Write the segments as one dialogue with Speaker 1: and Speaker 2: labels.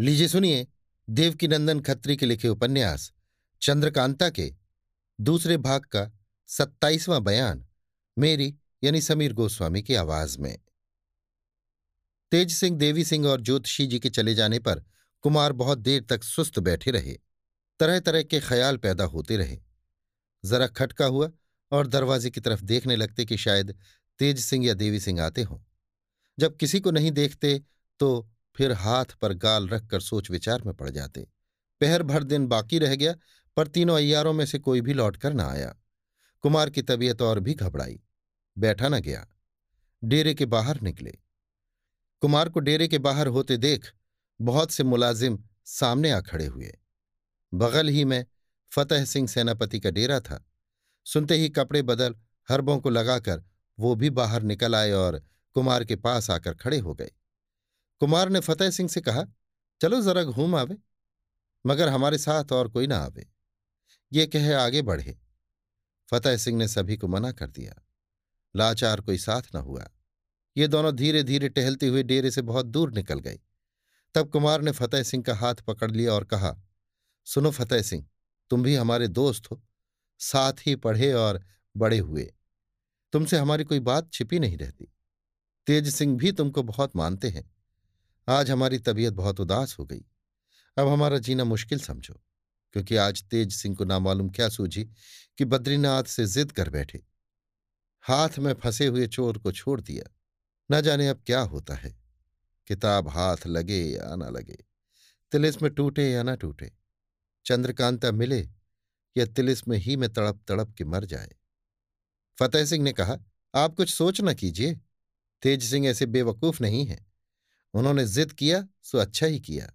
Speaker 1: लीजिए सुनिए, देवकीनंदन खत्री के लिखे उपन्यास, चंद्रकांता के, दूसरे भाग का सत्ताईसवां बयान, मेरी यानी समीर गोस्वामी की आवाज़ में। तेज सिंह, देवी सिंह और ज्योतिषी जी के चले जाने पर कुमार बहुत देर तक सुस्त बैठे रहे तरह तरह के ख्याल पैदा होते रहे। जरा खटका हुआ और दरवाजे की तरफ़ देखने लगते कि शायद तेज सिंह या देवी सिंह आते हों। जब किसी को नहीं देखते तो फिर हाथ पर गाल रखकर सोच विचार में पड़ जाते। पहर भर दिन बाकी रह गया, पर तीनों अयारों में से कोई भी लौटकर न आया। कुमार की तबीयत और भी घबराई। बैठा न गया। डेरे के बाहर निकले। कुमार को डेरे के बाहर होते देख बहुत से मुलाजिम सामने आ खड़े हुए। बगल ही में फतेह सिंह सेनापति का डेरा था। सुनते ही कपड़े बदल हरबों को लगाकर वो भी बाहर निकल आए और कुमार के पास आकर खड़े हो गए। कुमार ने फतेह सिंह से कहा, चलो जरा घूम आवे, मगर हमारे साथ और कोई ना आवे। ये कहे आगे बढ़े। फतेह सिंह ने सभी को मना कर दिया। लाचार कोई साथ न हुआ। ये दोनों धीरे धीरे टहलते हुए डेरे से बहुत दूर निकल गए। तब कुमार ने फतेह सिंह का हाथ पकड़ लिया और कहा, सुनो फतेह सिंह, तुम भी हमारे दोस्त हो, साथ ही पढ़े और बड़े हुए। तुमसे हमारी कोई बात छिपी नहीं रहती। तेज सिंह भी तुमको बहुत मानते हैं। आज हमारी तबीयत बहुत उदास हो गई। अब हमारा जीना मुश्किल समझो, क्योंकि आज तेज सिंह को नामालूम क्या सूझी कि बद्रीनाथ से जिद कर बैठे। हाथ में फंसे हुए चोर को छोड़ दिया। न जाने अब क्या होता है। किताब हाथ लगे या ना लगे तिलिस में टूटे या ना टूटे। चंद्रकांता मिले या तिलिस में ही में तड़प तड़प के मर जाए। फतेह सिंह ने कहा, आप कुछ सोच न कीजिए। तेज सिंह ऐसे बेवकूफ़ नहीं है। उन्होंने जिद किया, सो अच्छा ही किया।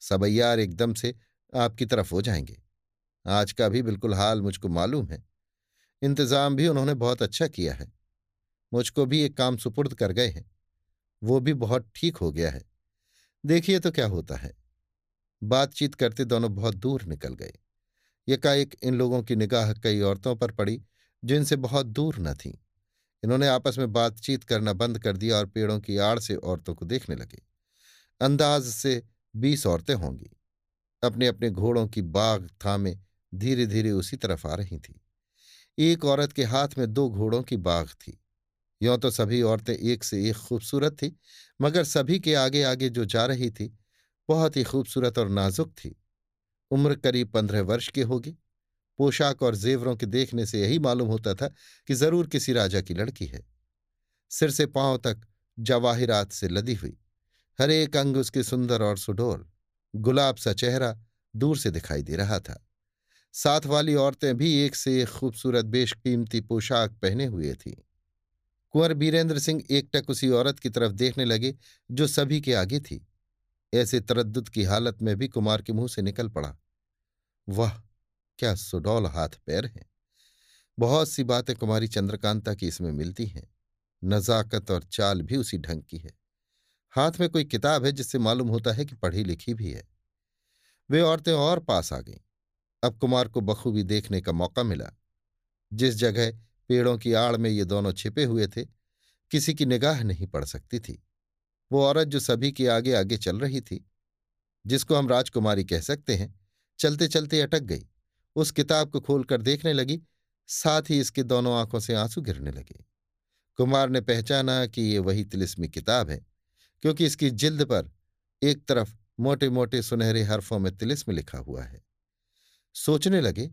Speaker 1: सबैयार एकदम से आपकी तरफ़ हो जाएँगे। आज का भी बिल्कुल हाल मुझको मालूम है। इंतज़ाम भी उन्होंने बहुत अच्छा किया है। मुझको भी एक काम सुपुर्द कर गए हैं। वो भी बहुत ठीक हो गया है। देखिए तो क्या होता है। बातचीत करते दोनों बहुत दूर निकल गए। यकाएक इन लोगों की निगाह कई औरतों पर पड़ी, जिनसे बहुत दूर न थीं। इन्होंने आपस में बातचीत करना बंद कर दिया और पेड़ों की आड़ से औरतों को देखने लगे। अंदाज से बीस औरतें होंगी। अपने अपने घोड़ों की बाग थामे धीरे धीरे उसी तरफ़ आ रही थी। एक औरत के हाथ में दो घोड़ों की बाघ थी। यों तो सभी औरतें एक से एक खूबसूरत थी, मगर सभी के आगे आगे जो जा रही थी, बहुत ही खूबसूरत और नाजुक थी। उम्र करीब पंद्रह वर्ष की होगी। पोशाक और जेवरों के देखने से यही मालूम होता था कि ज़रूर किसी राजा की लड़की है। सिर से पाँव तक जवाहिरात से लदी हुई। हर एक अंग उसके सुंदर और सुडोल, गुलाब सा चेहरा दूर से दिखाई दे रहा था। साथ वाली औरतें भी एक से एक खूबसूरत, बेशकीमती पोशाक पहने हुए थीं। कुंवर बीरेंद्र सिंह एकटक उसी औरत की तरफ़ देखने लगे, जो सभी के आगे थी। ऐसे तरद्दुत की हालत में भी कुमार के मुँह से निकल पड़ा। वाह! क्या सुडौल हाथ पैर हैं? बहुत सी बातें कुमारी चंद्रकांता की इसमें मिलती हैं। नजाकत और चाल भी उसी ढंग की है। हाथ में कोई किताब है जिससे मालूम होता है कि पढ़ी लिखी भी है। वे औरतें और पास आ गईं। अब कुमार को बखूबी देखने का मौका मिला। जिस जगह पेड़ों की आड़ में ये दोनों छिपे हुए थे, किसी की निगाह नहीं पड़ सकती थी। वो औरत जो सभी के आगे आगे चल रही थी, जिसको हम राजकुमारी कह सकते हैं चलते चलते अटक गई। उस किताब को खोलकर देखने लगी, साथ ही इसके दोनों आँखों से आँसू गिरने लगे। कुमार ने पहचाना कि ये वही तिलिस्मी किताब है, क्योंकि इसकी जिल्द पर एक तरफ़ मोटे मोटे सुनहरे हरफों में तिलिस्म लिखा हुआ है। सोचने लगे,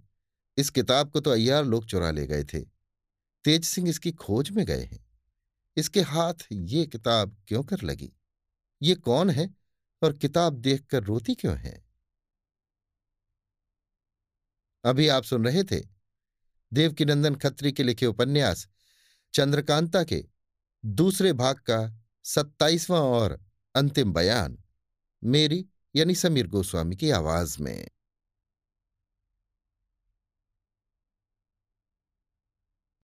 Speaker 1: इस किताब को तो अय्यार लोग चुरा ले गए थे। तेज सिंह इसकी खोज में गए हैं। इसके हाथ ये किताब क्यों कर लगी? ये कौन है और किताब देखकर रोती क्यों है? अभी आप सुन रहे थे देवकीनंदन खत्री के लिखे उपन्यास चंद्रकांता के दूसरे भाग का सत्ताईसवां और अंतिम बयान, मेरी यानी समीर गोस्वामी की आवाज़ में।